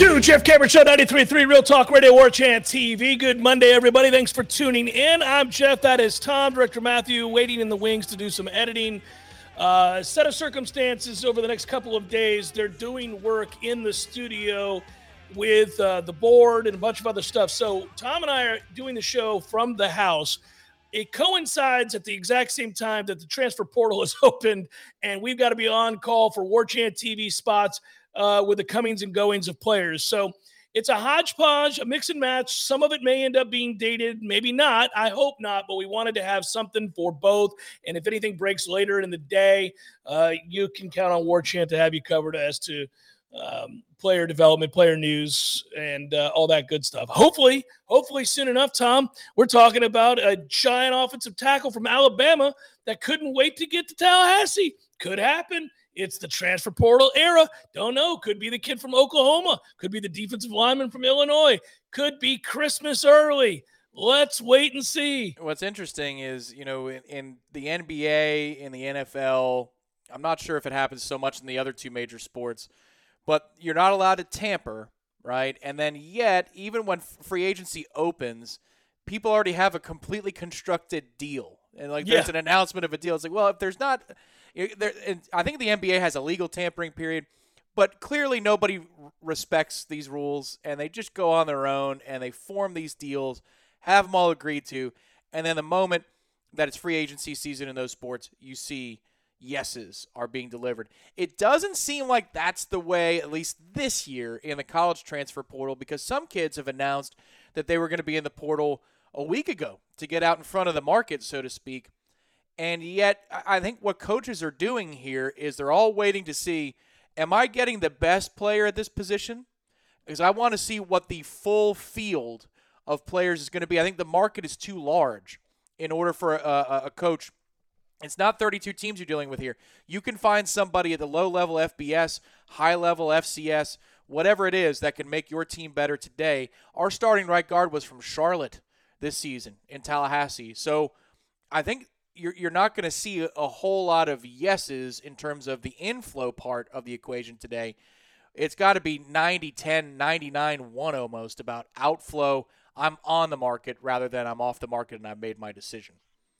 Two, Jeff Cameron Show, 93.3 Real Talk Radio, War Chant TV. Good Monday, everybody. Thanks for tuning in. I'm Jeff. That is Tom, Director Matthew, waiting in the wings to do some editing. Uh, set of circumstances over the next couple of days. They're doing work in the studio with uh, the board and a bunch of other stuff. So Tom and I are doing the show from the house. It coincides at the exact same time that the transfer portal is opened, and we've got to be on call for War Chant TV spots uh, with the comings and goings of players. So it's a hodgepodge, a mix and match. Some of it may end up being dated, maybe not. I hope not, but we wanted to have something for both. And if anything breaks later in the day, uh, you can count on War Chant to have you covered as to um, player development, player news, and uh, all that good stuff. Hopefully, hopefully soon enough, Tom, we're talking about a giant offensive tackle from Alabama that couldn't wait to get to Tallahassee. Could happen. It's the transfer portal era. Don't know. Could be the kid from Oklahoma. Could be the defensive lineman from Illinois. Could be Christmas early. Let's wait and see. What's interesting is, you know, in, in the NBA, in the NFL, I'm not sure if it happens so much in the other two major sports, but you're not allowed to tamper, right? And then yet, even when free agency opens, people already have a completely constructed deal. And like there's an announcement of a deal. It's like, well, if there's not it- there and I think the NBA has a legal tampering period, but clearly nobody respects these rules and they just go on their own and they form these deals, have them all agreed to, and then the moment that it's free agency season in those sports, you see yeses are being delivered. It doesn't seem like that's the way, at least this year, in the college transfer portal, because some kids have announced that they were going to be in the portal a week ago to get out in front of the market, so to speak. And yet, I think what coaches are doing here is they're all waiting to see am I getting the best player at this position? Because I want to see what the full field of players is going to be. I think the market is too large in order for a, a coach. It's not 32 teams you're dealing with here. You can find somebody at the low level FBS, high level FCS, whatever it is that can make your team better today. Our starting right guard was from Charlotte this season in Tallahassee. So I think you're, you're not going to see a, whole lot of yeses in terms of the inflow part of the equation today. It's got to be 90 10, 99 1 almost about outflow. I'm on the market rather than I'm off the market and I've made my decision.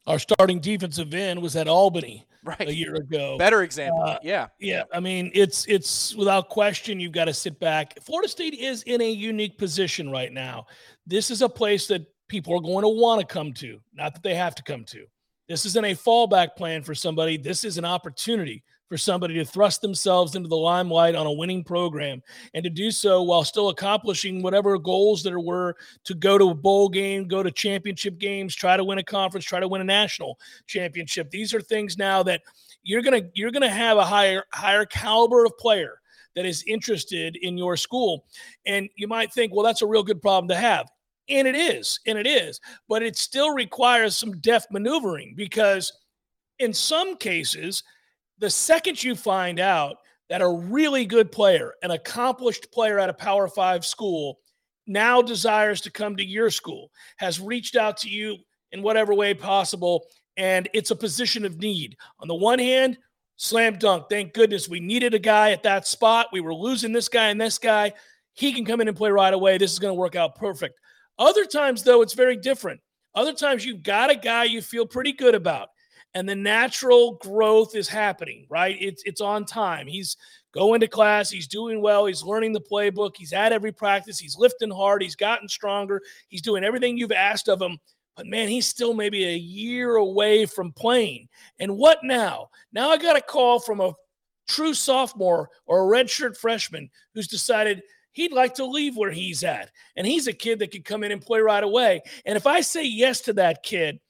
Our starting defensive end was at Albany Right. a year ago. Better example. Uh, yeah. Yeah, I mean, it's it's without question you've got to sit back. Florida State is in a unique position right now. This is a place that people are going to want to come to, not that they have to come to. This isn't a fallback plan for somebody. This is an opportunity for somebody to thrust themselves into the limelight on a winning program and to do so while still accomplishing whatever goals there were to go to a bowl game, go to championship games, try to win a conference, try to win a national championship. These are things now that you're going to you're going to have a higher higher caliber of player that is interested in your school. And you might think, well, that's a real good problem to have. And it is, and it is, but it still requires some deft maneuvering because in some cases, the second you find out that a really good player, an accomplished player at a Power Five school, now desires to come to your school, has reached out to you in whatever way possible, and it's a position of need. On the one hand, slam dunk. Thank goodness we needed a guy at that spot. We were losing this guy and this guy. He can come in and play right away. This is going to work out perfect. Other times, though, it's very different. Other times, you've got a guy you feel pretty good about, and the natural growth is happening, right? It's, it's on time. He's going to class. He's doing well. He's learning the playbook. He's at every practice. He's lifting hard. He's gotten stronger. He's doing everything you've asked of him. But man, he's still maybe a year away from playing. And what now? Now I got a call from a true sophomore or a redshirt freshman who's decided he'd like to leave where he's at. And he's a kid that could come in and play right away. And if I say yes to that kid,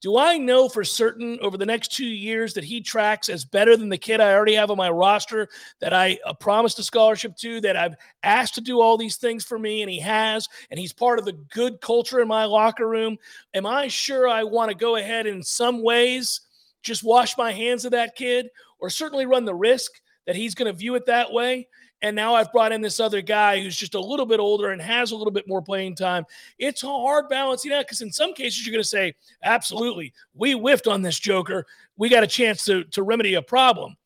do I know for certain over the next two years that he tracks as better than the kid I already have on my roster that I uh, promised a scholarship to, that I've asked to do all these things for me, and he has, and he's part of the good culture in my locker room? Am I sure I want to go ahead in some ways just wash my hands of that kid, or certainly run the risk that he's going to view it that way? And now I've brought in this other guy who's just a little bit older and has a little bit more playing time. It's a hard balancing act because in some cases you're going to say, absolutely, we whiffed on this Joker. We got a chance to, to remedy a problem.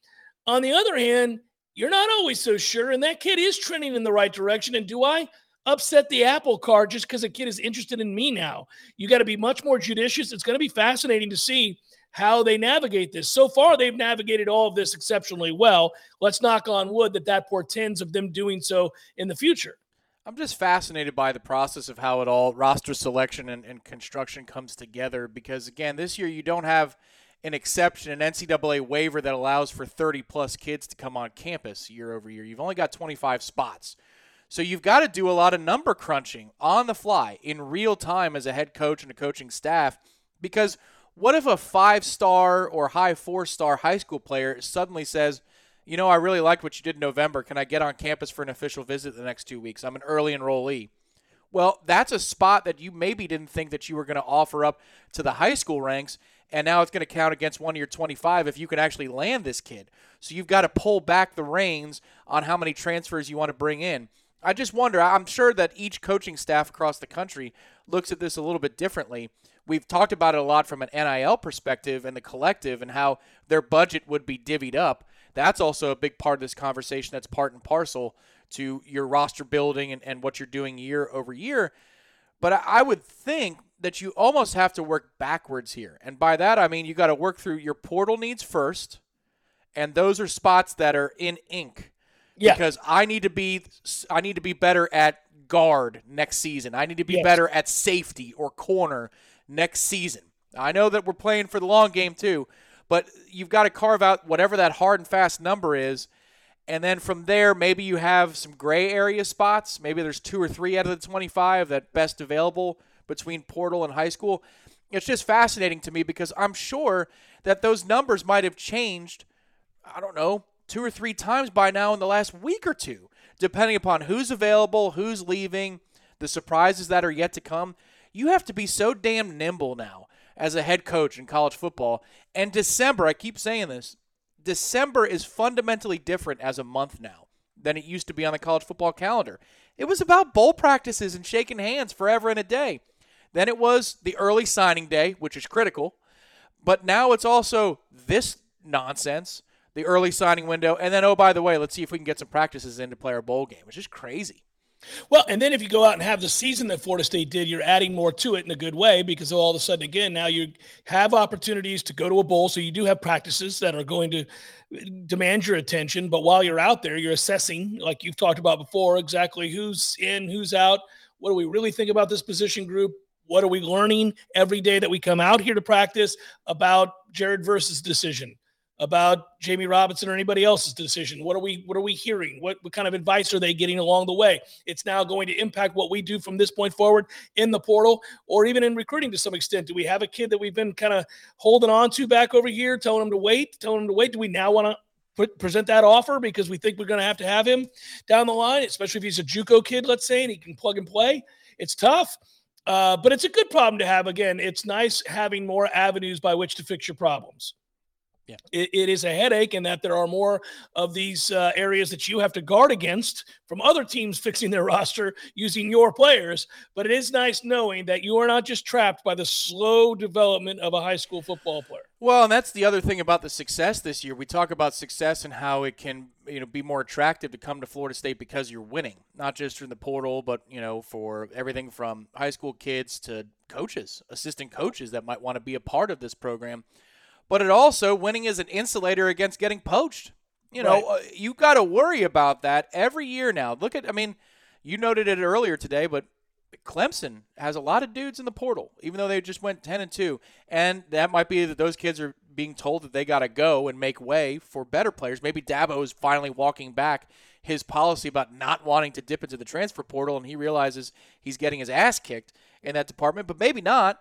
On the other hand, you're not always so sure. And that kid is trending in the right direction. And do I upset the apple cart just because a kid is interested in me now? You got to be much more judicious. It's going to be fascinating to see how they navigate this. So far, they've navigated all of this exceptionally well. Let's knock on wood that that portends of them doing so in the future. I'm just fascinated by the process of how it all roster selection and, and construction comes together because, again, this year you don't have an exception, an NCAA waiver that allows for 30 plus kids to come on campus year over year. You've only got 25 spots. So you've got to do a lot of number crunching on the fly in real time as a head coach and a coaching staff because – what if a five star or high four star high school player suddenly says, you know, I really liked what you did in November. Can I get on campus for an official visit the next two weeks? I'm an early enrollee. Well, that's a spot that you maybe didn't think that you were going to offer up to the high school ranks, and now it's going to count against one of your 25 if you can actually land this kid. So you've got to pull back the reins on how many transfers you want to bring in. I just wonder, I'm sure that each coaching staff across the country looks at this a little bit differently we've talked about it a lot from an NIL perspective and the collective and how their budget would be divvied up. That's also a big part of this conversation that's part and parcel to your roster building and, and what you're doing year over year. But I would think that you almost have to work backwards here. And by that, I mean you got to work through your portal needs first. And those are spots that are in ink. Yeah. Because I need to be I need to be better at guard next season. I need to be yes. better at safety or corner next season. I know that we're playing for the long game too, but you've got to carve out whatever that hard and fast number is. And then from there, maybe you have some gray area spots. Maybe there's two or three out of the 25 that best available between portal and high school. It's just fascinating to me because I'm sure that those numbers might have changed, I don't know, two or three times by now in the last week or two, depending upon who's available, who's leaving, the surprises that are yet to come you have to be so damn nimble now as a head coach in college football. And December, I keep saying this, December is fundamentally different as a month now than it used to be on the college football calendar. It was about bowl practices and shaking hands forever and a day. Then it was the early signing day, which is critical. But now it's also this nonsense, the early signing window. And then, oh, by the way, let's see if we can get some practices in to play our bowl game, which is crazy. Well, and then if you go out and have the season that Florida State did, you're adding more to it in a good way because all of a sudden, again, now you have opportunities to go to a bowl. So you do have practices that are going to demand your attention. But while you're out there, you're assessing, like you've talked about before, exactly who's in, who's out. What do we really think about this position group? What are we learning every day that we come out here to practice about Jared Verse's decision? About Jammie Robinson or anybody else's decision? What are we what are we hearing? What, what kind of advice are they getting along the way? It's now going to impact what we do from this point forward in the portal or even in recruiting to some extent. Do we have a kid that we've been kind of holding on to back over here, telling him to wait, telling him to wait? Do we now want to put, present that offer because we think we're going to have to have him down the line, especially if he's a JUCO kid, let's say, and he can plug and play? It's tough. Uh, but it's a good problem to have. Again, it's nice having more avenues by which to fix your problems. Yeah. It, it is a headache, and that there are more of these uh, areas that you have to guard against from other teams fixing their roster using your players. But it is nice knowing that you are not just trapped by the slow development of a high school football player. Well, and that's the other thing about the success this year. We talk about success and how it can, you know, be more attractive to come to Florida State because you're winning, not just in the portal, but you know, for everything from high school kids to coaches, assistant coaches that might want to be a part of this program but it also winning is an insulator against getting poached. You know, right. uh, you got to worry about that every year now. Look at, I mean, you noted it earlier today, but Clemson has a lot of dudes in the portal, even though they just went 10 and 2. And that might be that those kids are being told that they got to go and make way for better players. Maybe Dabo is finally walking back his policy about not wanting to dip into the transfer portal, and he realizes he's getting his ass kicked in that department, but maybe not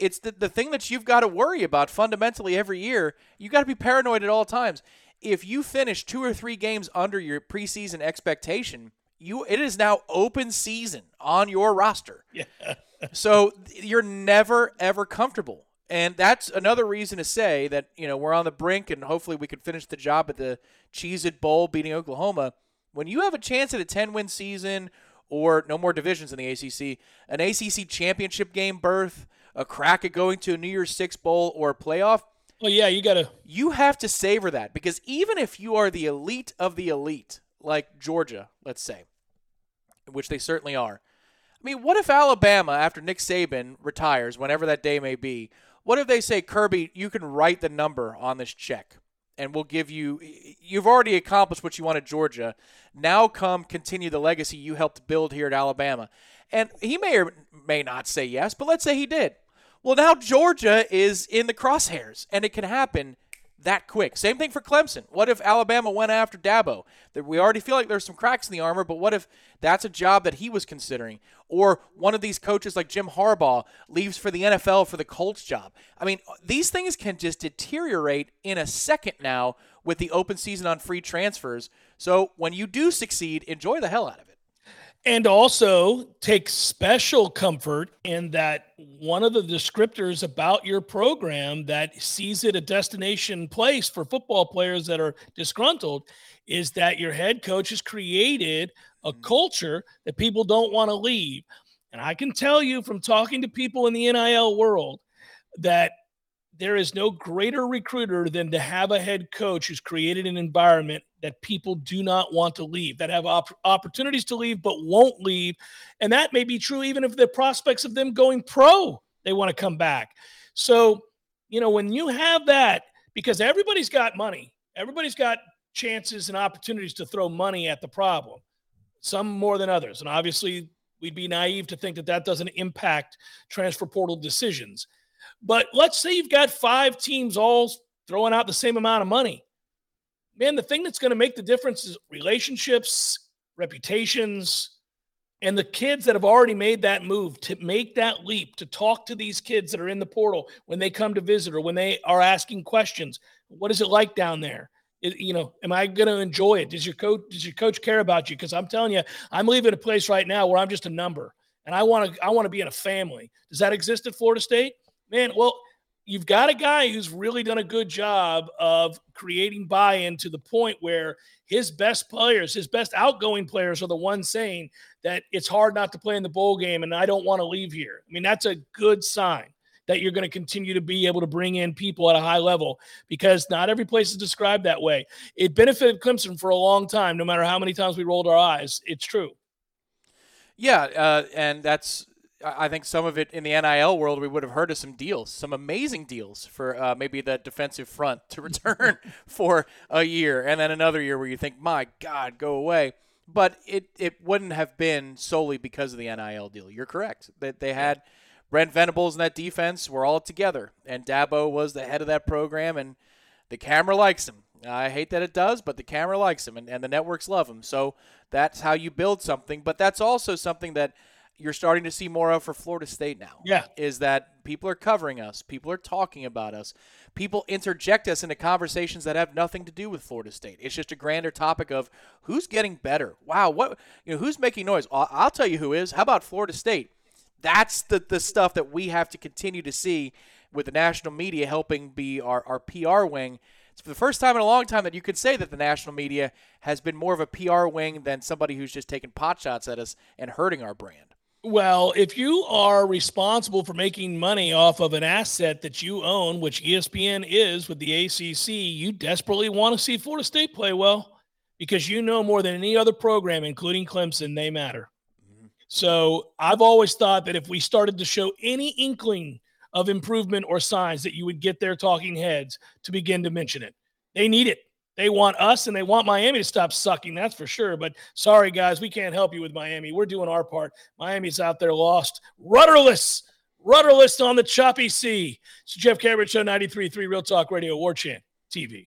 it's the, the thing that you've got to worry about fundamentally every year. You got to be paranoid at all times. If you finish two or three games under your preseason expectation, you it is now open season on your roster. Yeah. so you're never ever comfortable. And that's another reason to say that, you know, we're on the brink and hopefully we could finish the job at the Cheez It Bowl beating Oklahoma. When you have a chance at a 10 win season or no more divisions in the ACC, an ACC championship game berth, a crack at going to a New Year's Six bowl or a playoff. Well, yeah, you gotta. You have to savor that because even if you are the elite of the elite, like Georgia, let's say, which they certainly are. I mean, what if Alabama, after Nick Saban retires, whenever that day may be, what if they say, Kirby, you can write the number on this check? and we'll give you you've already accomplished what you want at Georgia. Now come continue the legacy you helped build here at Alabama. And he may or may not say yes, but let's say he did. Well, now Georgia is in the crosshairs, and it can happen that quick. Same thing for Clemson. What if Alabama went after Dabo? We already feel like there's some cracks in the armor, but what if that's a job that he was considering? Or one of these coaches like Jim Harbaugh leaves for the NFL for the Colts job. I mean, these things can just deteriorate in a second now with the open season on free transfers. So when you do succeed, enjoy the hell out of it. And also take special comfort in that one of the descriptors about your program that sees it a destination place for football players that are disgruntled is that your head coach has created a mm-hmm. culture that people don't want to leave. And I can tell you from talking to people in the NIL world that there is no greater recruiter than to have a head coach who's created an environment that people do not want to leave, that have op- opportunities to leave but won't leave. And that may be true even if the prospects of them going pro, they want to come back. So, you know, when you have that, because everybody's got money, everybody's got chances and opportunities to throw money at the problem, some more than others. And obviously, we'd be naive to think that that doesn't impact transfer portal decisions. But let's say you've got five teams all throwing out the same amount of money. Man, the thing that's going to make the difference is relationships, reputations, and the kids that have already made that move to make that leap to talk to these kids that are in the portal when they come to visit or when they are asking questions. What is it like down there? It, you know, am I going to enjoy it? Does your coach does your coach care about you? Because I'm telling you, I'm leaving a place right now where I'm just a number, and I want to I want to be in a family. Does that exist at Florida State? Man, well, you've got a guy who's really done a good job of creating buy-in to the point where his best players, his best outgoing players are the ones saying that it's hard not to play in the bowl game and I don't want to leave here. I mean, that's a good sign that you're going to continue to be able to bring in people at a high level because not every place is described that way. It benefited Clemson for a long time, no matter how many times we rolled our eyes. It's true. Yeah, uh, and that's I think some of it in the NIL world, we would have heard of some deals, some amazing deals for uh, maybe the defensive front to return for a year, and then another year where you think, my God, go away. But it, it wouldn't have been solely because of the NIL deal. You're correct that they had Brent Venables and that defense were all together, and Dabo was the head of that program, and the camera likes him. I hate that it does, but the camera likes him and, and the networks love him. So that's how you build something. But that's also something that you're starting to see more of for Florida State now. Yeah. Is that people are covering us, people are talking about us, people interject us into conversations that have nothing to do with Florida State. It's just a grander topic of who's getting better. Wow, what you know, who's making noise? I'll, I'll tell you who is. How about Florida State? That's the the stuff that we have to continue to see with the national media helping be our, our PR wing. It's for the first time in a long time that you could say that the national media has been more of a PR wing than somebody who's just taking pot shots at us and hurting our brand. Well, if you are responsible for making money off of an asset that you own, which ESPN is with the ACC, you desperately want to see Florida State play well because you know more than any other program, including Clemson, they matter. Mm-hmm. So I've always thought that if we started to show any inkling of improvement or signs, that you would get their talking heads to begin to mention it. They need it. They want us and they want Miami to stop sucking, that's for sure. But sorry, guys, we can't help you with Miami. We're doing our part. Miami's out there lost, rudderless, rudderless on the choppy sea. It's Jeff Cameron Show 93.3 Real Talk Radio, War Chant TV.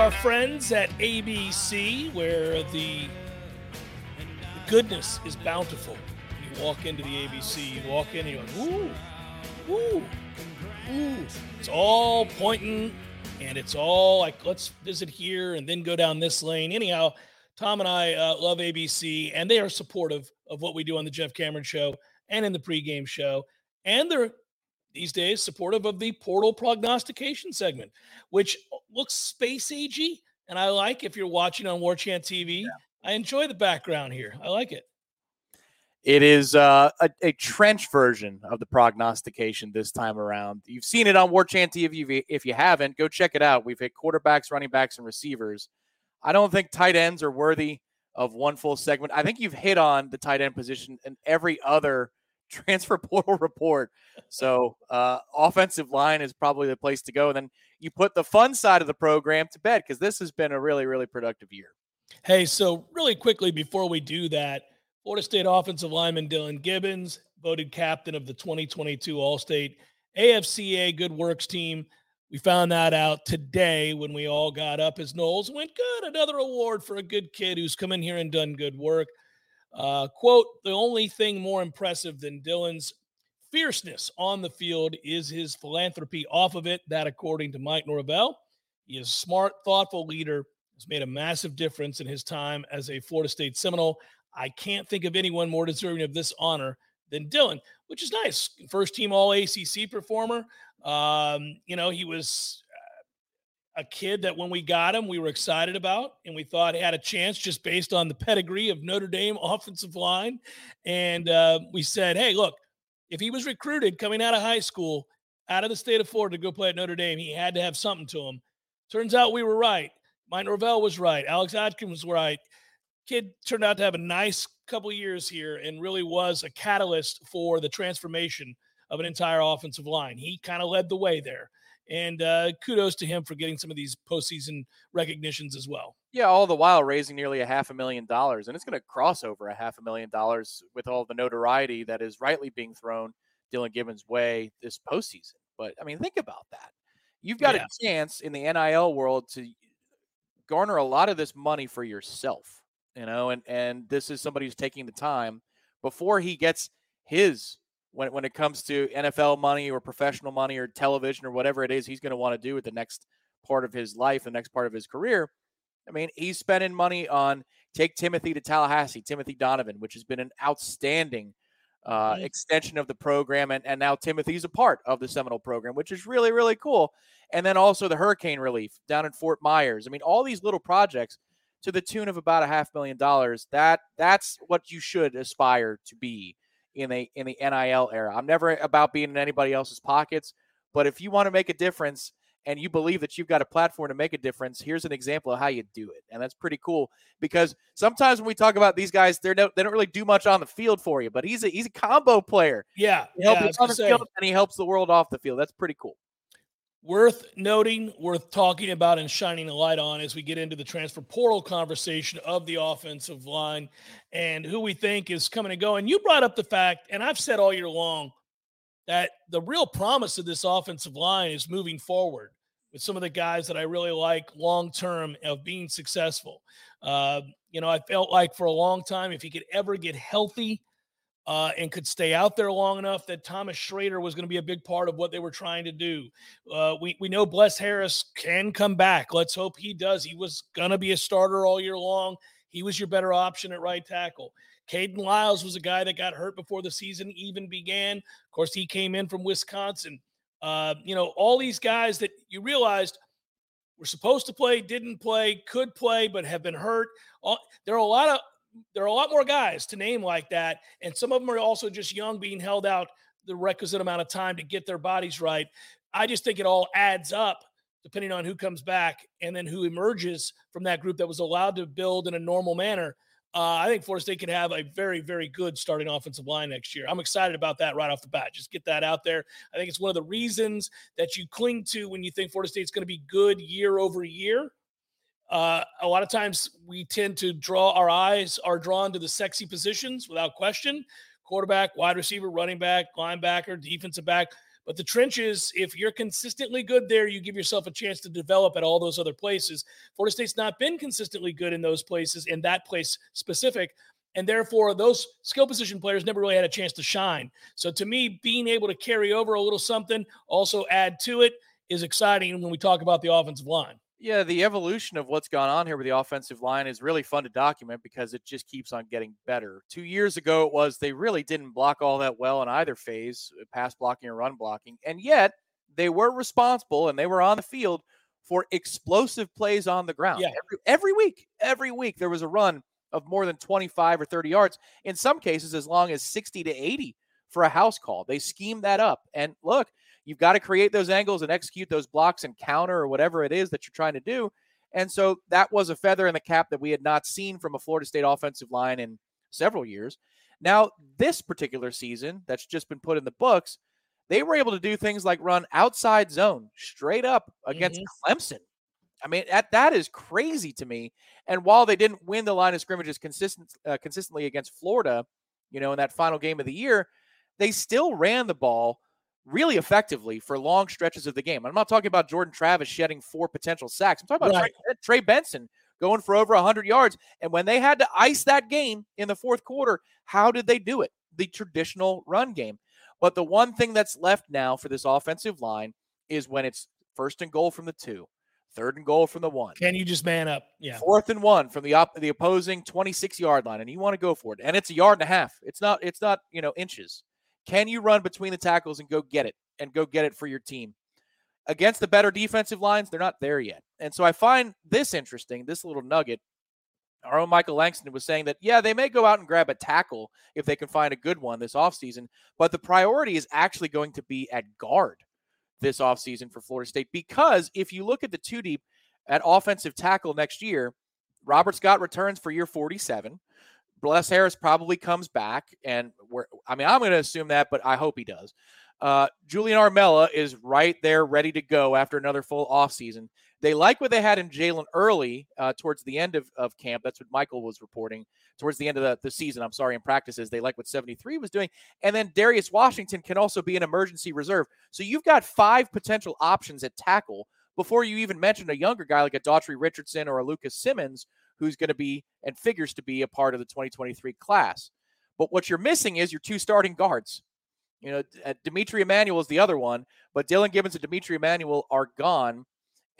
our friends at ABC, where the goodness is bountiful. You walk into the ABC, you walk in, and you're like, ooh, ooh, ooh. It's all pointing, and it's all like, let's visit here and then go down this lane. Anyhow, Tom and I uh, love ABC, and they are supportive of what we do on the Jeff Cameron Show and in the pregame show. And they're these days supportive of the portal prognostication segment, which looks space agey. And I like if you're watching on War Chant TV, I enjoy the background here. I like it. It is uh, a, a trench version of the prognostication this time around. You've seen it on War Chant TV. If you, if you haven't, go check it out. We've hit quarterbacks, running backs, and receivers. I don't think tight ends are worthy of one full segment. I think you've hit on the tight end position in every other transfer portal report. So uh, offensive line is probably the place to go. And then you put the fun side of the program to bed because this has been a really, really productive year. Hey, so really quickly before we do that, Florida State offensive lineman Dillan Gibbons voted captain of the 2022 Allstate AFCA Good Works team. We found that out today when we all got up as Knowles went good. Another award for a good kid who's come in here and done good work. Uh, quote, the only thing more impressive than Dillan's fierceness on the field is his philanthropy off of it. That, according to Mike Norvell, he is a smart, thoughtful leader, has made a massive difference in his time as a Florida State Seminole. I can't think of anyone more deserving of this honor than Dillan, which is nice. First team All ACC performer. Um, you know, he was a kid that when we got him, we were excited about, and we thought had a chance just based on the pedigree of Notre Dame offensive line. And uh, we said, hey, look, if he was recruited coming out of high school, out of the state of Florida to go play at Notre Dame, he had to have something to him. Turns out we were right. Mike Norvell was right. Alex Atkins was right. Kid turned out to have a nice couple years here and really was a catalyst for the transformation of an entire offensive line. He kind of led the way there. And uh, kudos to him for getting some of these postseason recognitions as well. Yeah, all the while raising nearly a half a million dollars, and it's going to cross over a half a million dollars with all the notoriety that is rightly being thrown Dillan Gibbons' way this postseason. But I mean, think about that. You've got Yeah. a chance in the NIL world to garner a lot of this money for yourself, you know, and and this is somebody who's taking the time before he gets his when when it comes to NFL money or professional money or television or whatever it is he's going to want to do with the next part of his life, the next part of his career. I mean, he's spending money on take Timothy to Tallahassee, Timothy Donovan, which has been an outstanding uh, Mhm. extension of the program. And, and now Timothy's a part of the Seminole program, which is really, really cool. And then also the hurricane relief down in Fort Myers. I mean, all these little projects to the tune of about a half million dollars. That that's what you should aspire to be in the in the NIL era. I'm never about being in anybody else's pockets, but if you want to make a difference and you believe that you've got a platform to make a difference, here's an example of how you do it. And that's pretty cool because sometimes when we talk about these guys, they're no, they don't really do much on the field for you, but he's a he's a combo player. Yeah, He helps yeah, I you was on the field and he helps the world off the field. That's pretty cool. Worth noting, worth talking about, and shining a light on as we get into the transfer portal conversation of the offensive line and who we think is coming and going. You brought up the fact, and I've said all year long, that the real promise of this offensive line is moving forward with some of the guys that I really like long term of being successful. Uh, you know, I felt like for a long time, if he could ever get healthy, uh, and could stay out there long enough that Thomas Shrader was going to be a big part of what they were trying to do. Uh, we, we know Bless Harris can come back. Let's hope he does. He was going to be a starter all year long. He was your better option at right tackle. Kayden Lyles was a guy that got hurt before the season even began. Of course, he came in from Wisconsin. Uh, you know, all these guys that you realized were supposed to play, didn't play, could play, but have been hurt. All, there are a lot of there are a lot more guys to name like that, and some of them are also just young, being held out the requisite amount of time to get their bodies right. I just think it all adds up depending on who comes back and then who emerges from that group that was allowed to build in a normal manner. Uh, I think Florida State could have a very, very good starting offensive line next year. I'm excited about that right off the bat. Just get that out there. I think it's one of the reasons that you cling to when you think Florida State's going to be good year over year. Uh, a lot of times we tend to draw our eyes are drawn to the sexy positions without question quarterback, wide receiver, running back, linebacker, defensive back. But the trenches, if you're consistently good there, you give yourself a chance to develop at all those other places. Florida State's not been consistently good in those places, in that place specific. And therefore, those skill position players never really had a chance to shine. So to me, being able to carry over a little something, also add to it, is exciting when we talk about the offensive line. Yeah, the evolution of what's gone on here with the offensive line is really fun to document because it just keeps on getting better. Two years ago, it was they really didn't block all that well in either phase, uh, pass blocking or run blocking. And yet, they were responsible and they were on the field for explosive plays on the ground. Yeah. Every, every week, every week, there was a run of more than 25 or 30 yards. In some cases, as long as 60 to 80 for a house call. They schemed that up. And look, you've got to create those angles and execute those blocks and counter or whatever it is that you're trying to do. And so that was a feather in the cap that we had not seen from a Florida State offensive line in several years. Now, this particular season that's just been put in the books, they were able to do things like run outside zone straight up against Clemson. I mean, that, that is crazy to me. And while they didn't win the line of scrimmages consistent, uh, consistently against Florida, you know, in that final game of the year, they still ran the ball really effectively for long stretches of the game. I'm not talking about Jordan Travis shedding four potential sacks. I'm talking about Right. Trey, Trey Benson going for over 100 yards. And when they had to ice that game in the fourth quarter, how did they do it? The traditional run game. But the one thing that's left now for this offensive line is when it's first and goal from the two, third and goal from the one, Can you just man up? Yeah. fourth and one from the op- the opposing 26 yard line, and you want to go for it, and it's a yard and a half. It's not it's not you know inches. Can you run between the tackles and go get it and go get it for your team? Against the better defensive lines, they're not there yet. And so I find this interesting, this little nugget. Our own Michael Langston was saying that, yeah, they may go out and grab a tackle if they can find a good one this offseason, but the priority is actually going to be at guard this offseason for Florida State because if you look at the two deep at offensive tackle next year, Robert Scott returns for year 47. Bless Harris probably comes back, and we're, I mean, I'm going to assume that, but I hope he does. Uh, Julian Armella is right there, ready to go after another full offseason. They like what they had in Jalen early uh, towards the end of, of camp. That's what Michael was reporting towards the end of the, the season. I'm sorry, in practices. They like what 73 was doing. And then Darius Washington can also be an emergency reserve. So you've got five potential options at tackle before you even mention a younger guy like a Daughtry Richardson or a Lucas Simmons, who's going to be and figures to be a part of the 2023 class. But what you're missing is your two starting guards. You know, D'Mitri uh, Emmanuel is the other one, but Dillan Gibbons and D'Mitri Emmanuel are gone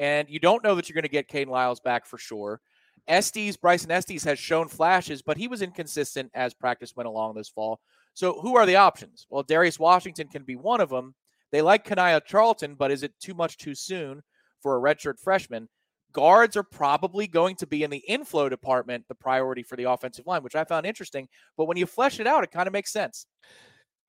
and you don't know that you're going to get Kayden Lyles back for sure. Estes, Bryson Estes has shown flashes, but he was inconsistent as practice went along this fall. So who are the options? Well, Darius Washington can be one of them. They like Kanaya Charlton, but is it too much too soon for a redshirt freshman? Guards are probably going to be in the inflow department the priority for the offensive line, which I found interesting. But when you flesh it out, it kind of makes sense.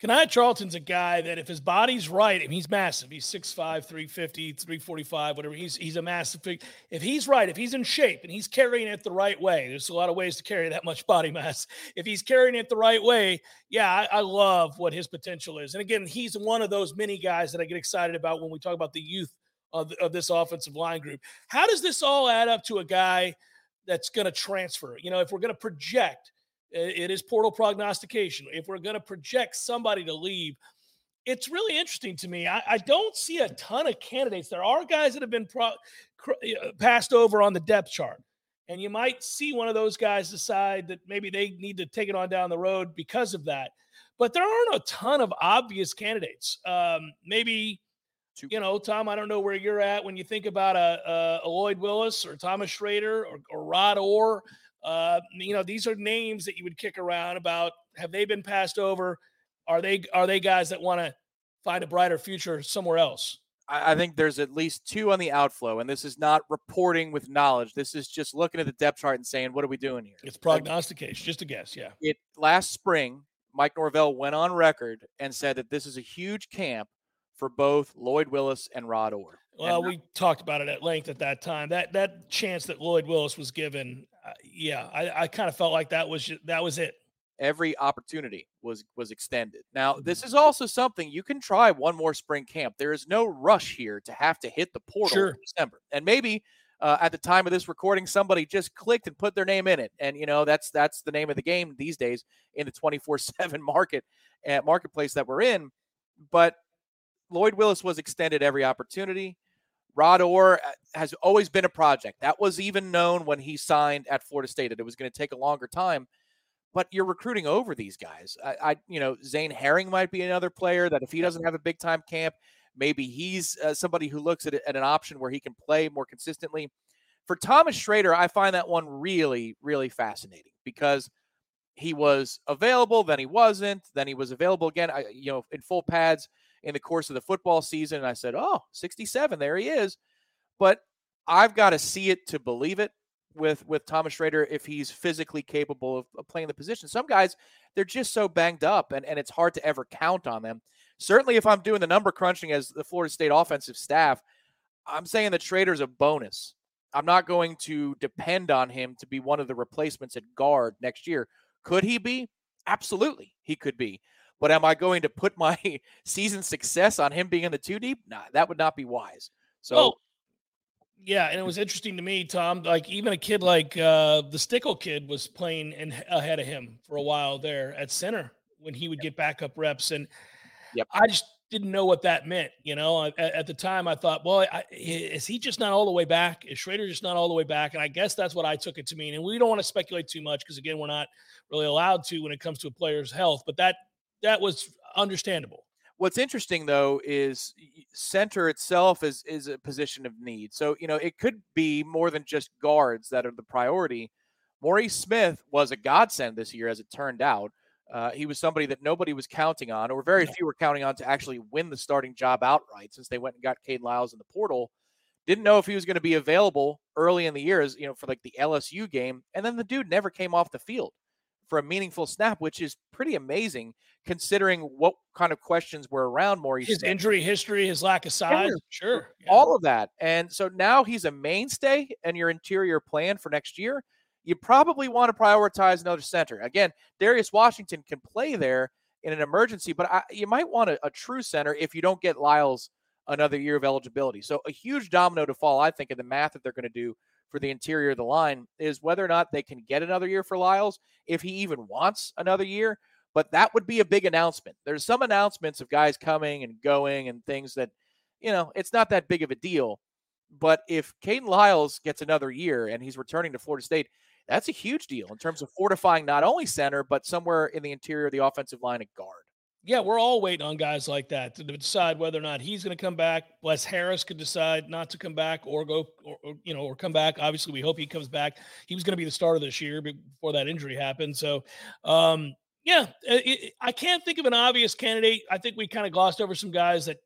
Kanaya Charlton's a guy that if his body's right, and he's massive, he's 6'5, 350, 345, whatever. He's he's a massive. If he's right, if he's in shape and he's carrying it the right way, there's a lot of ways to carry that much body mass. If he's carrying it the right way, yeah, I, I love what his potential is. And again, he's one of those many guys that I get excited about when we talk about the youth of, of this offensive line group. How does this all add up to a guy that's going to transfer? You know, if we're going to project – it is portal prognostication. If we're going to project somebody to leave, it's really interesting to me. I, I, don't see a ton of candidates. There are guys that have been pro, cr- uh, passed over on the depth chart. And you might see one of those guys decide that maybe they need to take it on down the road because of that. But there aren't a ton of obvious candidates. Um, maybe, you know, Tom, I don't know where you're at when you think about a, a Lloyd Willis or Thomas Shrader or, or Rod Orr. Uh, you know, these are names that you would kick around about. Have they been passed over? Are they are they guys that want to find a brighter future somewhere else? I think there's at least two on the outflow, and this is not reporting with knowledge. This is just looking at the depth chart and saying, "What are we doing here?" It's prognostication, just a guess. Yeah. It last spring, Mike Norvell went on record and said that this is a huge camp for both Lloyd Willis and Rod Orr. Well, we talked about it at length at that time. That that chance that Lloyd Willis was given, uh, yeah, I, I kind of felt like that was that was it. Every opportunity was was extended. Now, this mm-hmm. is also something you can try one more spring camp. There is no rush here to have to hit the portal sure. in December, and maybe uh, at the time of this recording, somebody just clicked and put their name in it, and you know that's that's the name of the game these days in the twenty four seven market uh, marketplace that we're in. But Lloyd Willis was extended every opportunity. Rod Orr uh, has always been a project. That was even known when he signed at Florida State that it was going to take a longer time. But you're recruiting over these guys. I, I, you know, Zane Herring might be another player that if he doesn't have a big time camp, maybe he's uh, somebody who looks at, at an option where he can play more consistently. For Thomas Shrader, I find that one really, really fascinating because he was available, then he wasn't, then he was available again. I, you know, in full pads in the course of the football season. And I said, oh, 67, there he is. But I've got to see it to believe it with with Thomas Shrader if he's physically capable of, playing the position. Some guys, they're just so banged up and, and it's hard to ever count on them. Certainly, if I'm doing the number crunching as the Florida State offensive staff, I'm saying that Shrader's a bonus. I'm not going to depend on him to be one of the replacements at guard next year. Could he be? Absolutely, he could be. But am I going to put my season success on him being in the two deep? Nah, that would not be wise. So, yeah, and it was interesting to me, Tom. Like even a kid like uh, the Stickle kid was playing in, ahead of him for a while there at center when he would get backup reps, and yep. I just didn't know what that meant. You know, at, at the time I thought, well, I, is he just not all the way back? Is Shrader just not all the way back? And I guess that's what I took it to mean. And we don't want to speculate too much because again, we're not really allowed to when it comes to a player's health. But that that was understandable. What's interesting though is center itself is is a position of need. So you know it could be more than just guards that are the priority. Maurice Smith was a godsend this year, as it turned out. Uh, he was somebody that nobody was counting on, or very few were counting on to actually win the starting job outright, since they went and got Kayden Lyles in the portal. Didn't know if he was going to be available early in the year, as you know, for like the LSU game, and then the dude never came off the field for a meaningful snap, which is pretty amazing considering what kind of questions were around Maurice. His Smith. injury history, his lack of size, yeah, sure, yeah. all of that. And so now he's a mainstay in your interior plan for next year. You probably want to prioritize another center. Again, Darius Washington can play there in an emergency, but I, you might want a, a, true center if you don't get Lyles another year of eligibility. So a huge domino to fall, I think, in the math that they're going to do for the interior of the line is whether or not they can get another year for Lyles, if he even wants another year. But that would be a big announcement. There's some announcements of guys coming and going and things that, you know, it's not that big of a deal. But if Kayden Lyles gets another year and he's returning to Florida State, that's a huge deal in terms of fortifying not only center, but somewhere in the interior of the offensive line at guard. Yeah, we're all waiting on guys like that to decide whether or not he's going to come back. Wes Harris could decide not to come back or go, or, or, you know, or come back. Obviously, we hope he comes back. He was going to be the starter this year before that injury happened. So, um, yeah, uh, it, I can't think of an obvious candidate. I think we kind of glossed over some guys that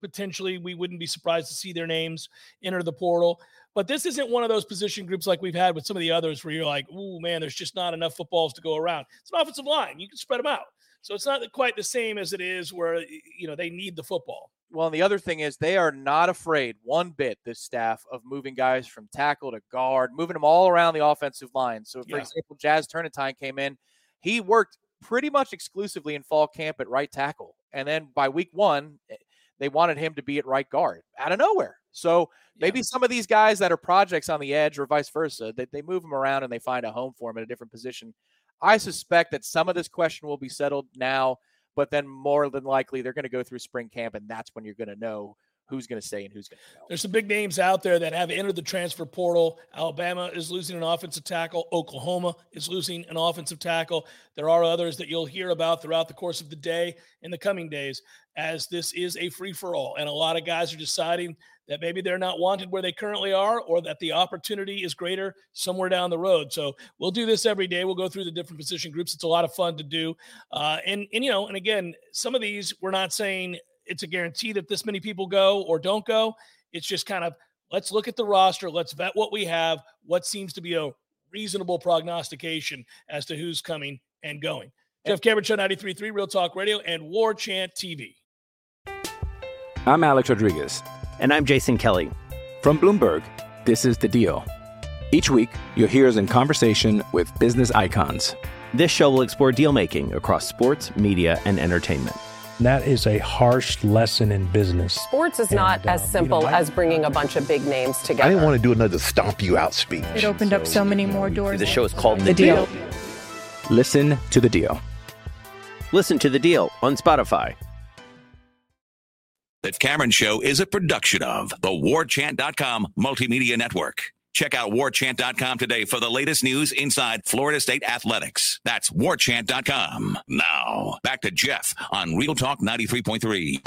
potentially we wouldn't be surprised to see their names enter the portal. But this isn't one of those position groups like we've had with some of the others where you're like, oh man, there's just not enough footballs to go around. It's an offensive line. You can spread them out. So it's not quite the same as it is where you know they need the football. Well, and the other thing is they are not afraid one bit, this staff, of moving guys from tackle to guard, moving them all around the offensive line. So, for yeah. example, Jazz Turnetine came in. He worked pretty much exclusively in fall camp at right tackle. And then by week one, eh, they wanted him to be at right guard out of nowhere. So maybe yeah. some of these guys that are projects on the edge or vice versa, they, they move them around and they find a home for him in a different position I suspect that some of this question will be settled now, but then more than likely they're going to go through spring camp, and that's when you're going to know who's going to stay and who's going to go. There's some big names out there that have entered the transfer portal. Alabama is losing an offensive tackle. Oklahoma is losing an offensive tackle. There are others that you'll hear about throughout the course of the day in the coming days, as this is a free for all. And a lot of guys are deciding that maybe they're not wanted where they currently are or that the opportunity is greater somewhere down the road. So we'll do this every day. We'll go through the different position groups. It's a lot of fun to do. Uh, and, and, you know, and again, some of these, we're not saying it's a guarantee that this many people go or don't go. It's just kind of let's look at the roster. Let's vet what we have, what seems to be a reasonable prognostication as to who's coming and going. Jeff Cameron Show 93.3 Real Talk Radio and War Chant TV. I'm Alex Rodriguez. And I'm Jason Kelly. From Bloomberg, this is The Deal. Each week, you'll hear us in conversation with business icons. This show will explore deal making across sports, media, and entertainment. That is a harsh lesson in business. Sports is and, not uh, as simple you know, as bringing a bunch of big names together. I didn't want to do another stomp you out speech. It opened so, up so many more doors. The show is called The, the deal. deal. Listen to the deal. Listen to the deal on Spotify. The Cameron Show is a production of the WarChant.com Multimedia Network. Check out warchant.com today for the latest news inside Florida State athletics. That's warchant.com. Now, back to Jeff on Real Talk 93.3.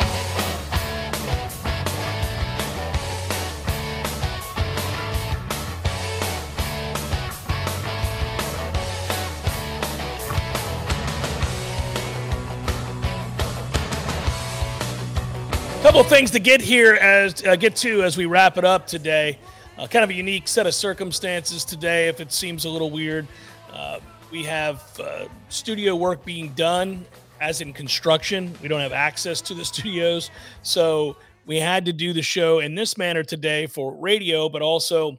couple things to get here as uh, get to as we wrap it up today. Uh, kind of a unique set of circumstances today. If it seems a little weird, uh, we have uh, studio work being done, as in construction. We don't have access to the studios, so we had to do the show in this manner today for radio, but also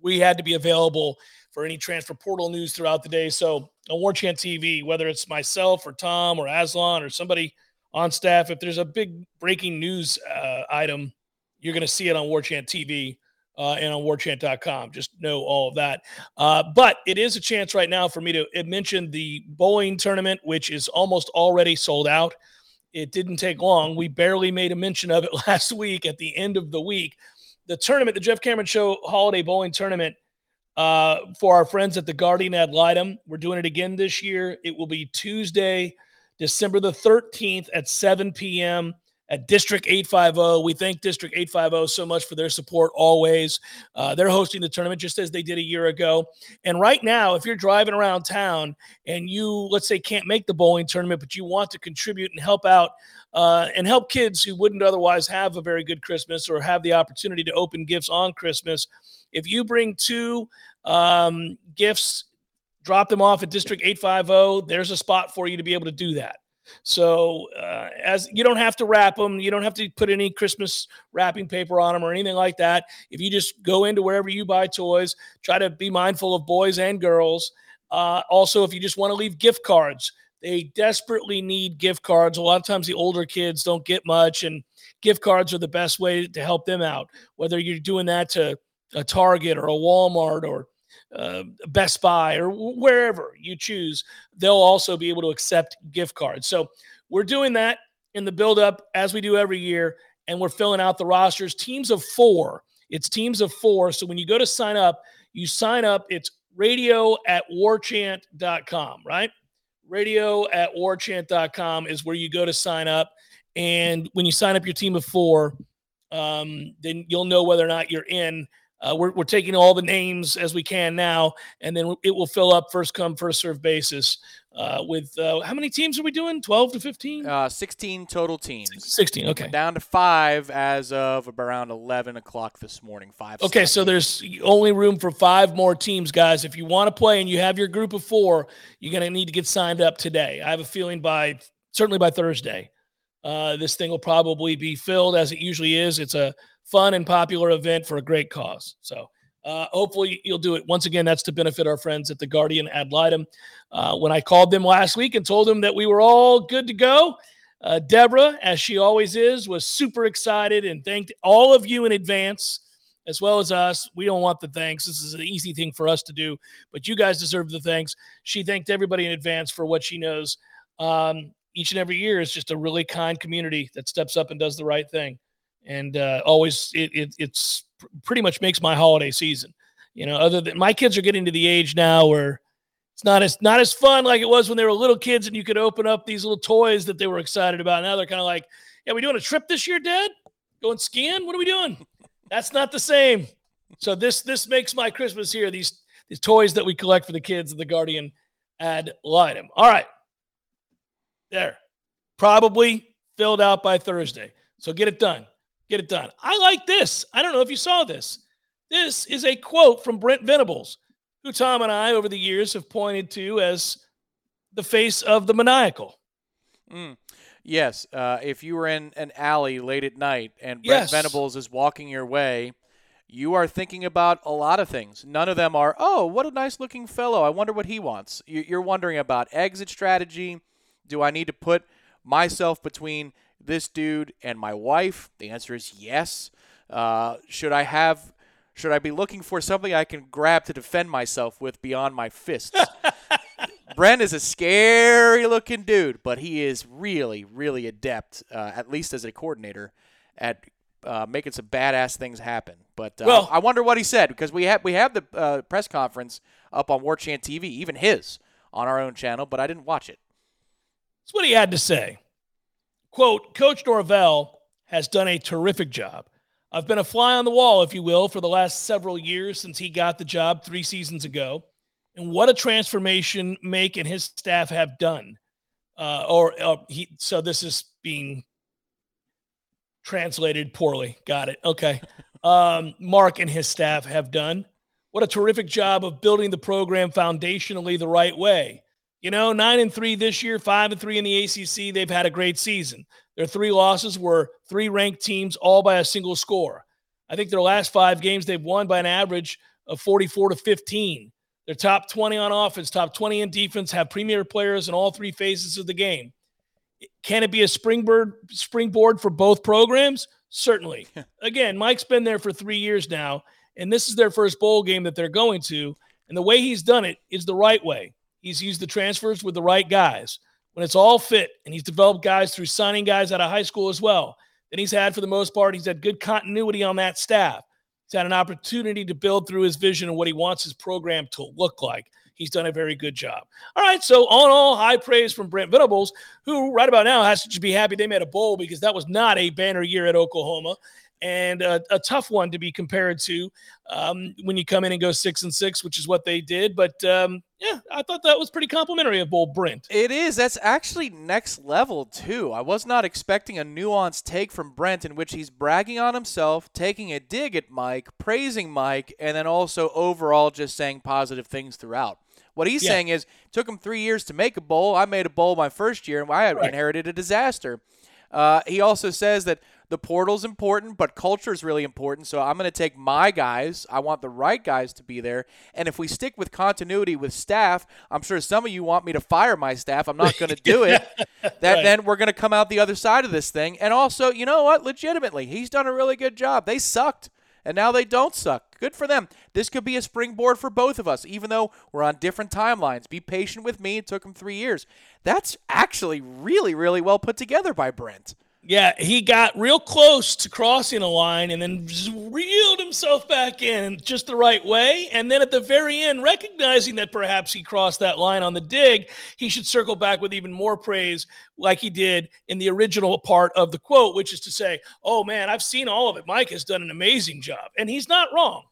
we had to be available for any transfer portal news throughout the day. So on War Chant TV, whether it's myself or Tom or Aslan or somebody on staff. If there's a big breaking news uh, item, you're going to see it on Warchant TV uh, and on warchant.com. Just know all of that. Uh, but it is a chance right now for me to mention the bowling tournament, which is almost already sold out. It didn't take long. We barely made a mention of it last week at the end of the week. The tournament, the Jeff Cameron Show Holiday Bowling Tournament, uh, for our friends at the Guardian ad litem. We're doing it again this year. It will be Tuesday, December the 13th at 7 p.m. at District 850. We thank District 850 so much for their support always. Uh, they're hosting the tournament just as they did a year ago. And right now, if you're driving around town and you, let's say, can't make the bowling tournament, but you want to contribute and help out uh, and help kids who wouldn't otherwise have a very good Christmas or have the opportunity to open gifts on Christmas, if you bring two um, gifts drop them off at District 850. There's a spot for you to be able to do that. So, uh, as you don't have to wrap them, you don't have to put any Christmas wrapping paper on them or anything like that. If you just go into wherever you buy toys, try to be mindful of boys and girls. Uh, also, if you just want to leave gift cards, They desperately need gift cards. A lot of times the older kids don't get much, and gift cards are the best way to help them out. Whether you're doing that to a Target or a Walmart or uh, Best Buy or wherever you choose, they'll also be able to accept gift cards. So we're doing that in the build-up as we do every year, and we're filling out the rosters. Teams of four. It's teams of four. So when you go to sign up, you sign up. It's radio at warchant.com, right? Radio at warchant.com is where you go to sign up. And when you sign up your team of four, um, then you'll know whether or not you're in. Uh, we're, we're taking all the names as we can now, and then it will fill up first come, first serve basis. Uh, with uh, how many teams are we doing? 12 to 15? Uh, 16 total teams. 16, okay. Down to five as of around 11 o'clock this morning. Five. Okay, so there's only room for five more teams, guys. If you want to play and you have your group of four, you're going to need to get signed up today. I have a feeling by certainly by Thursday, uh, this thing will probably be filled as it usually is. It's a fun and popular event for a great cause. So uh, hopefully you'll do it. Once again, that's to benefit our friends at the Guardian ad litem. Uh, when I called them last week and told them that we were all good to go, uh, Deborah, as she always is, was super excited and thanked all of you in advance, as well as us. We don't want the thanks. This is an easy thing for us to do, but you guys deserve the thanks. She thanked everybody in advance for what she knows. Um, each and every year is just a really kind community that steps up and does the right thing and uh, always it, it it's pretty much makes my holiday season. You know, other than my kids are getting to the age now where it's not as not as fun like it was when they were little kids and you could open up these little toys that they were excited about. Now they're kind of like, "Yeah, we doing a trip this year, Dad? Going skiing? What are we doing?" That's not the same. So this this makes my Christmas here. These these toys that we collect for the kids of the Guardian ad litem. All right, there, probably filled out by Thursday. So get it done. Get it done. I like this. I don't know if you saw this. This is a quote from Brent Venables, who Tom and I over the years have pointed to as the face of the maniacal. Mm. Yes. Uh, if you were in an alley late at night and Brent Yes. Venables is walking your way, you are thinking about a lot of things. None of them are, oh, what a nice looking fellow. I wonder what he wants. You- You're wondering about exit strategy. Do I need to put myself between this dude and my wife? The answer is yes. Uh, should I have? Should I be looking for something I can grab to defend myself with beyond my fists? Brent is a scary looking dude, but he is really, really adept, uh, at least as a coordinator, at uh, making some badass things happen. But uh, Well- I wonder what he said because we have we have the uh, press conference up on War Chant TV, even his on our own channel, but I didn't watch it. That's what he had to say. Quote, Coach Norvell has done a terrific job. I've been a fly on the wall, if you will, for the last several years since he got the job three seasons ago. And what a transformation Make and his staff have done. Uh, or uh, he, so this is being translated poorly. Got it. Okay. Um, Mark and his staff have done. What a terrific job of building the program foundationally the right way. You know, nine and three this year, five and three in the ACC. They've had a great season. Their three losses were three ranked teams, all by a single score. I think their last five games they've won by an average of 44 to 15. They're top 20 on offense, top 20 in defense, have premier players in all three phases of the game. Can it be a springboard springboard for both programs? Certainly. Again, Mike's been there for three years now, and this is their first bowl game that they're going to. And the way he's done it is the right way. He's used the transfers with the right guys. When it's all fit, and he's developed guys through signing guys out of high school as well. Then he's had, for the most part, he's had good continuity on that staff. He's had an opportunity to build through his vision and what he wants his program to look like. He's done a very good job. All right, so all in all, high praise from Brent Venables, who right about now has to be happy they made a bowl because that was not a banner year at Oklahoma and a, a tough one to be compared to um, when you come in and go six and six, which is what they did. But um, yeah, I thought that was pretty complimentary of Bull Brent. It is. That's actually next level, too. I was not expecting a nuanced take from Brent in which he's bragging on himself, taking a dig at Mike, praising Mike, and then also overall just saying positive things throughout. What he's Yeah. saying is, took him three years to make a bowl. I made a bowl my first year, and I Right. inherited a disaster. Uh, he also says that the portal's important, but culture is really important. So I'm going to take my guys. I want the right guys to be there. And if we stick with continuity with staff, I'm sure some of you want me to fire my staff. I'm not going to do it. that Right. then we're going to come out the other side of this thing. And also, you know what? Legitimately, he's done a really good job. They sucked. And now they don't suck. Good for them. This could be a springboard for both of us, even though we're on different timelines. Be patient with me. It took him three years. That's actually really, really well put together by Brent. Yeah, he got real close to crossing a line and then reeled himself back in just the right way. And then at the very end, recognizing that perhaps he crossed that line on the dig, he should circle back with even more praise, like he did in the original part of the quote, which is to say, Oh man, I've seen all of it. Mike has done an amazing job. And he's not wrong.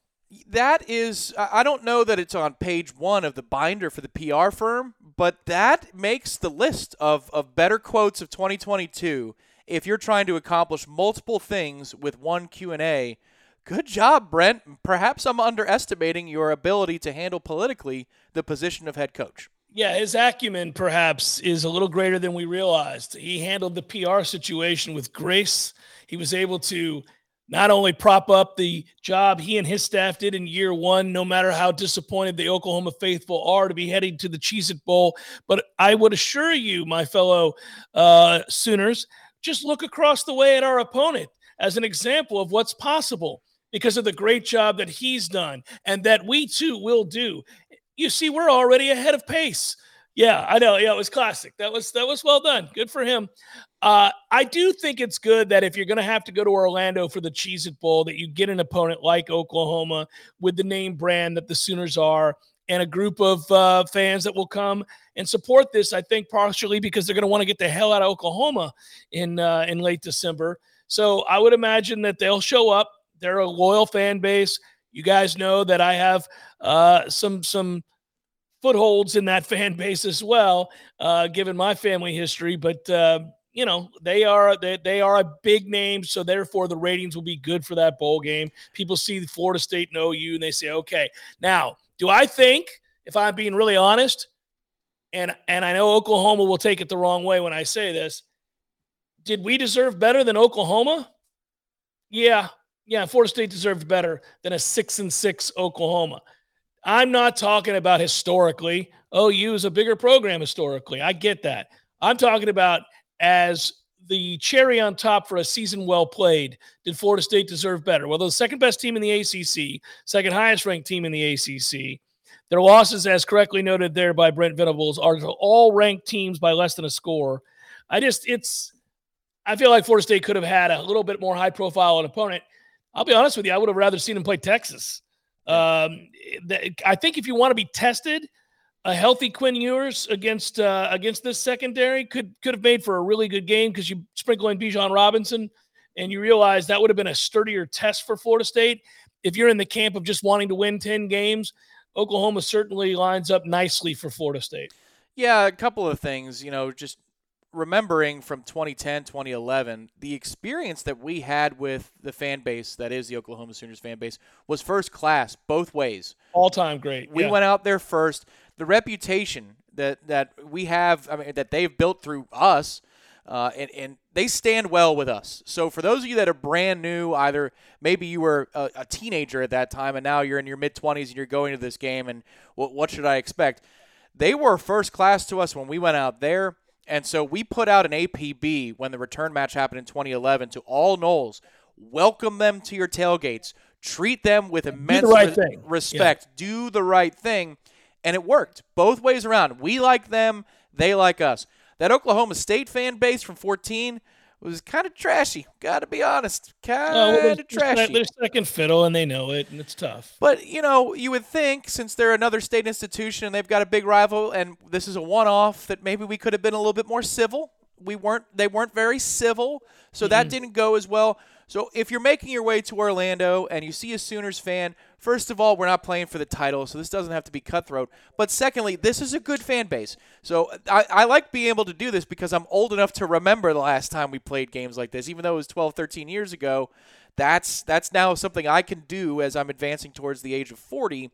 That is, I don't know that it's on page one of the binder for the PR firm, but that makes the list of, of better quotes of 2022. If you're trying to accomplish multiple things with one Q&A, good job, Brent. Perhaps I'm underestimating your ability to handle politically the position of head coach. Yeah, his acumen perhaps is a little greater than we realized. He handled the PR situation with grace. He was able to not only prop up the job he and his staff did in year one, no matter how disappointed the Oklahoma faithful are to be heading to the Cheez It Bowl, but I would assure you, my fellow uh, Sooners, just look across the way at our opponent as an example of what's possible because of the great job that he's done and that we too will do. You see, we're already ahead of pace. Yeah, I know. Yeah, it was classic. That was that was well done. Good for him. Uh, I do think it's good that if you're going to have to go to Orlando for the Cheez It Bowl, that you get an opponent like Oklahoma with the name brand that the Sooners are, and a group of uh, fans that will come and support this. I think partially because they're going to want to get the hell out of Oklahoma in uh, in late December. So I would imagine that they'll show up. They're a loyal fan base. You guys know that I have uh, some some footholds in that fan base as well, uh, given my family history. But uh, you know, they are they, they are a big name, so therefore the ratings will be good for that bowl game. People see Florida State and OU, and they say, okay, now do I think, if I'm being really honest, and and I know Oklahoma will take it the wrong way when I say this, did we deserve better than Oklahoma? Yeah, yeah, Florida State deserved better than a six and six Oklahoma. I'm not talking about historically. OU is a bigger program historically. I get that. I'm talking about as the cherry on top for a season well played. Did Florida State deserve better? Well, they're the second best team in the ACC, second highest ranked team in the ACC. Their losses, as correctly noted there by Brent Venables, are to all ranked teams by less than a score. I just, it's, I feel like Florida State could have had a little bit more high profile an opponent. I'll be honest with you, I would have rather seen them play Texas. Um, I think if you want to be tested, a healthy Quinn Ewers against uh, against this secondary could could have made for a really good game because you sprinkle in Bijan Robinson, and you realize that would have been a sturdier test for Florida State. If you're in the camp of just wanting to win ten games, Oklahoma certainly lines up nicely for Florida State. Yeah, a couple of things. You know, just remembering from 2010, 2011, the experience that we had with the fan base that is the Oklahoma Sooners fan base was first class both ways. All time great. We yeah. went out there first. The reputation that that we have, I mean, that they've built through us, uh, and and they stand well with us. So for those of you that are brand new, either maybe you were a, a teenager at that time and now you're in your mid 20s and you're going to this game, and what what should I expect? They were first class to us when we went out there. And so we put out an APB when the return match happened in 2011 to all Noles. Welcome them to your tailgates. Treat them with immense right re- respect. Do the right thing. And it worked both ways around. We like them, they like us. That Oklahoma State fan base from 14 was kind of trashy. Got to be honest. Kind well, of trashy. they're second fiddle, and they know it, and it's tough. But you know, you would think since they're another state institution and they've got a big rival, and this is a one-off, that maybe we could have been a little bit more civil. We weren't. They weren't very civil, so that didn't go as well. So if you're making your way to Orlando and you see a Sooners fan, first of all, we're not playing for the title, so this doesn't have to be cutthroat. But secondly, this is a good fan base. So I, I like being able to do this because I'm old enough to remember the last time we played games like this, even though it was 12, 13 years ago. That's that's now something I can do as I'm advancing towards the age of 40.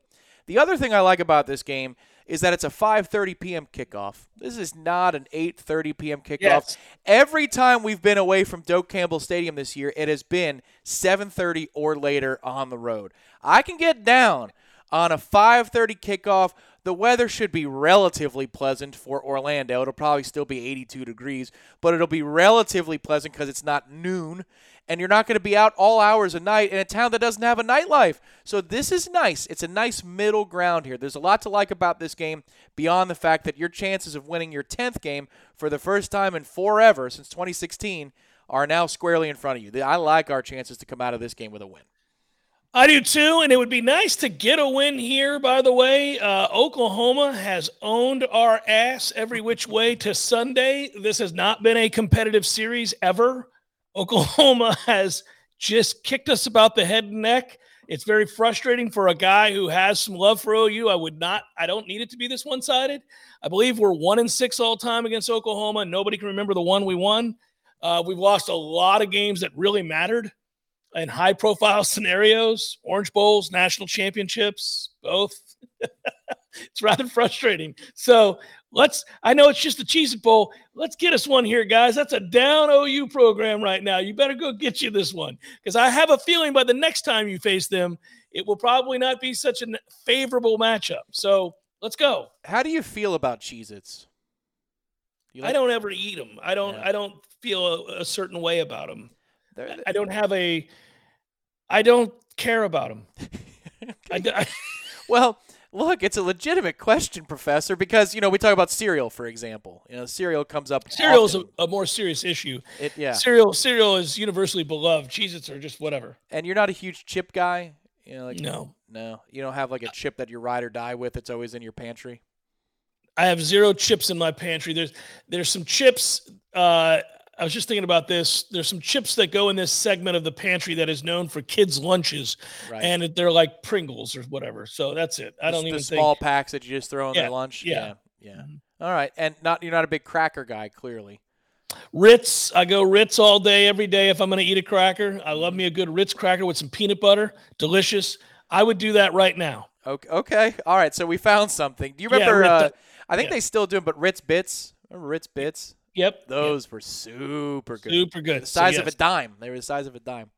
The other thing I like about this game is that it's a 5:30 p.m. kickoff. This is not an 8:30 p.m. kickoff. Yes. Every time we've been away from Doak Campbell Stadium this year, it has been 7:30 or later on the road. I can get down on a 5:30 kickoff. The weather should be relatively pleasant for Orlando. It'll probably still be 82 degrees, but it'll be relatively pleasant because it's not noon, and you're not going to be out all hours of night in a town that doesn't have a nightlife. So this is nice. It's a nice middle ground here. There's a lot to like about this game beyond the fact that your chances of winning your 10th game for the first time in forever since 2016 are now squarely in front of you. I like our chances to come out of this game with a win. I do too, and it would be nice to get a win here. By the way, uh, Oklahoma has owned our ass every which way to Sunday. This has not been a competitive series ever. Oklahoma has just kicked us about the head and neck. It's very frustrating for a guy who has some love for OU. I would not, I don't need it to be this one sided. I believe we're one in six all time against Oklahoma. Nobody can remember the one we won. Uh, we've lost a lot of games that really mattered in high profile scenarios, Orange Bowls, national championships, both. it's rather frustrating. So let's, I know it's just a Cheez It Bowl. Let's get us one here, guys. That's a down OU program right now. You better go get you this one because I have a feeling by the next time you face them, it will probably not be such a favorable matchup. So let's go. How do you feel about Cheez Its? I don't ever eat them. I don't, Yeah. I don't feel a, a certain way about them. They're- I don't have a, I don't care about them. I, I, Well, look, it's a legitimate question, Professor, because you know we talk about cereal, for example. You know, cereal comes up. cereal is a, a more serious issue. It, yeah, Cereal, cereal is universally beloved. Cheez-Its are just whatever. and you're not a huge chip guy. You know, like No. no, you don't have like a chip that you ride or die with. It's always in your pantry. I have zero chips in my pantry. There's there's some chips. Uh, I was just thinking about this. There's some chips that go in this segment of the pantry that is known for kids' lunches, Right. and they're like Pringles or whatever. So that's it. I don't the even small think. packs that you just throw in Yeah, their lunch. yeah. Mm-hmm. yeah, yeah. All right, and not you're not a big cracker guy, clearly. Ritz, I go Ritz all day, every day if I'm going to eat a cracker. I love me a good Ritz cracker with some peanut butter. Delicious. I would do that right now. Okay, okay. all right. So we found something. Do you Yeah, remember? Ritz- uh, I think yeah. they still do 'em, but Ritz Bits. Remember Ritz Bits? Yep. Those were super good. Super good. The So, size of a dime. They were the size of a dime.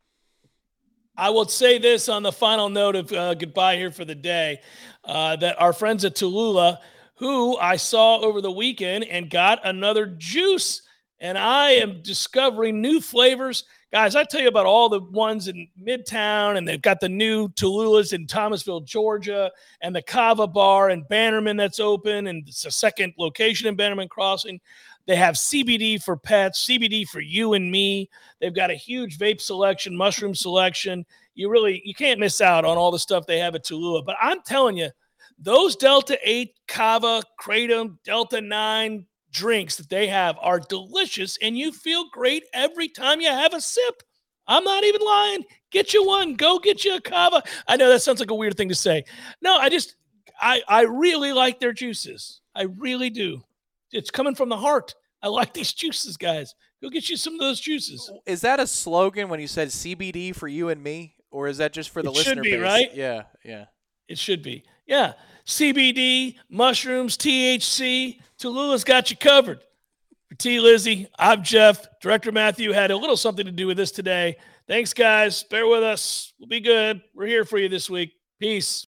I will say this on the final note of uh, goodbye here for the day uh, that our friends at Tallulah, who I saw over the weekend and got another juice, and I am discovering new flavors. Guys, I tell you about all the ones in Midtown, and they've got the new Tallulahs in Thomasville, Georgia, and the Kava Bar and Bannerman that's open, and it's a second location in Bannerman Crossing. They have CBD for pets, CBD for you and me. They've got a huge vape selection, mushroom selection. You really you can't miss out on all the stuff they have at Tallulah. But I'm telling you, those Delta 8 Kava, Kratom, Delta 9 drinks that they have are delicious and you feel great every time you have a sip. I'm not even lying. Get you one. Go get you a Kava. I know that sounds like a weird thing to say. No, I just I I really like their juices. I really do. It's coming from the heart. I like these juices, guys. Go get you some of those juices. Is that a slogan when you said CBD for you and me, or is that just for the It should listener be, base? right? Yeah, yeah. It should be. Yeah. CBD, mushrooms, THC. Tallulah's got you covered. For T. Lizzie, I'm Jeff. Director Matthew had a little something to do with this today. Thanks, guys. Bear with us. We'll be good. We're here for you this week. Peace.